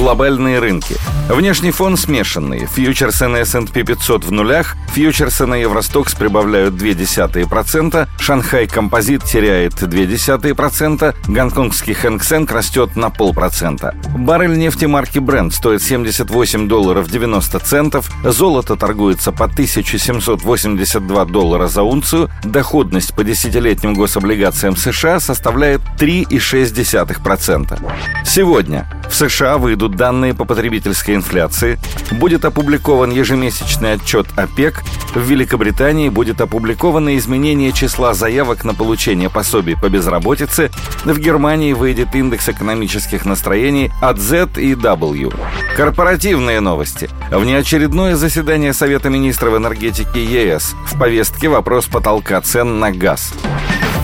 Глобальные рынки. Внешний фон смешанный. Фьючерсы на S&P 500 в нулях, фьючерсы на Евростокс прибавляют 0,2%, Шанхай Композит теряет 0,2%, гонконгский Хэнк растет на полпроцента. Баррель нефти марки Brent стоит 78 долларов 90 центов, золото торгуется по 1782 доллара за унцию, доходность по десятилетним гособлигациям США составляет 3,6%. Сегодня в США выйдут данные по потребительской инфляции, будет опубликован ежемесячный отчет ОПЕК, в Великобритании будет опубликовано изменение числа заявок на получение пособий по безработице, в Германии выйдет индекс экономических настроений от Z и W. Корпоративные новости. Внеочередное заседание Совета министров энергетики ЕС. В повестке вопрос потолка цен на газ.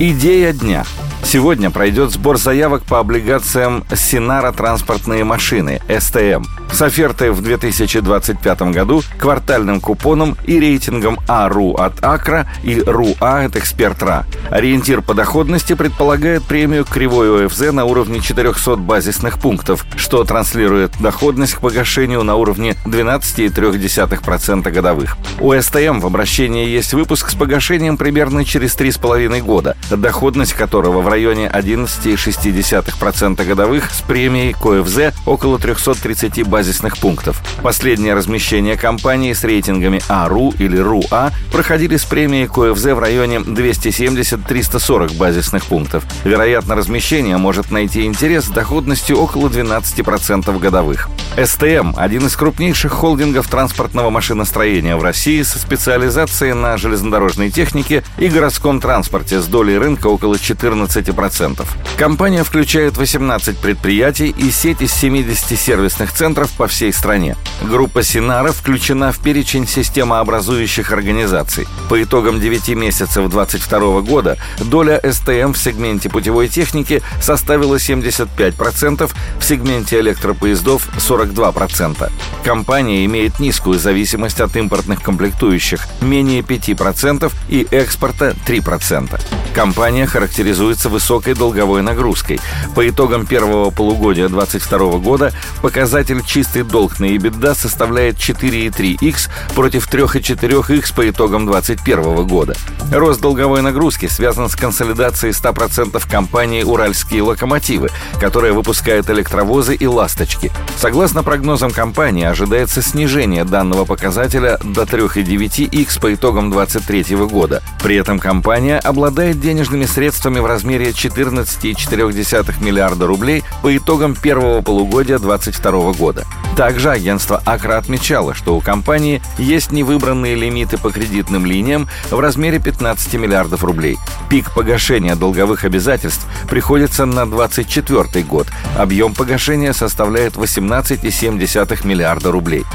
Идея дня – Сегодня пройдет сбор заявок по облигациям Синара транспортные машины, СТМ с офертой в 2025 году, квартальным купоном и рейтингом АРУ от Акра и РУА от Экспертра. Ориентир по доходности предполагает премию кривой ОФЗ на уровне 400 базисных пунктов, что транслирует доходность к погашению на уровне 12,3% годовых. У СТМ в обращении есть выпуск с погашением примерно через 3,5 года, доходность которого в районе 11,6% годовых с премией КОФЗ около 330 базисных базисных пунктов. Последнее размещение компании с рейтингами АРУ или РУА проходили с премией КОФЗ в районе 270-340 базисных пунктов. Вероятно, размещение может найти интерес с доходностью около 12% годовых. СТМ – один из крупнейших холдингов транспортного машиностроения в России со специализацией на железнодорожной технике и городском транспорте с долей рынка около 14%. Компания включает 18 предприятий и сеть из 70 сервисных центров центров по всей стране. Группа Синара включена в перечень системообразующих организаций. По итогам 9 месяцев 2022 года доля СТМ в сегменте путевой техники составила 75%, в сегменте электропоездов 42%. Компания имеет низкую зависимость от импортных комплектующих, менее 5% и экспорта 3%. Компания характеризуется высокой долговой нагрузкой. По итогам первого полугодия 2022 года показатель чистый долг на EBITDA составляет 4,3x против 3,4x по итогам 2021 года. Рост долговой нагрузки связан с консолидацией 100% компании «Уральские локомотивы», которая выпускает электровозы и «Ласточки». Согласно прогнозам компании, ожидается снижение данного показателя до 3,9x по итогам 2023 года. При этом компания обладает денежными средствами в размере 14,4 миллиарда рублей по итогам первого полугодия 2022 года. Также агентство Акра отмечало, что у компании есть невыбранные лимиты по кредитным линиям в размере 15 миллиардов рублей. Пик погашения долговых обязательств приходится на 2024 год. Объем погашения составляет 18,7 миллиарда рублей.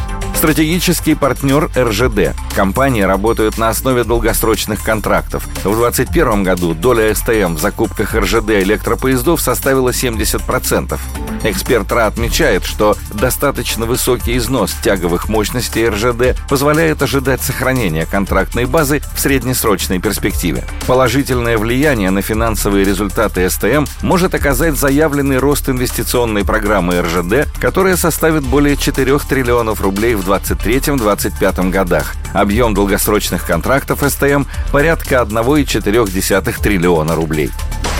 Стратегический партнер РЖД. Компании работают на основе долгосрочных контрактов. В 2021 году доля СТМ в закупках РЖД электропоездов составила 70%. Эксперт РА отмечает, что достаточно высокий износ тяговых мощностей РЖД позволяет ожидать сохранения контрактной базы в среднесрочной перспективе. Положительное влияние на финансовые результаты СТМ может оказать заявленный рост инвестиционной программы РЖД, которая составит более 4 триллионов рублей в 2023-2025 годах. Объем долгосрочных контрактов СТМ порядка 1,4 триллиона рублей.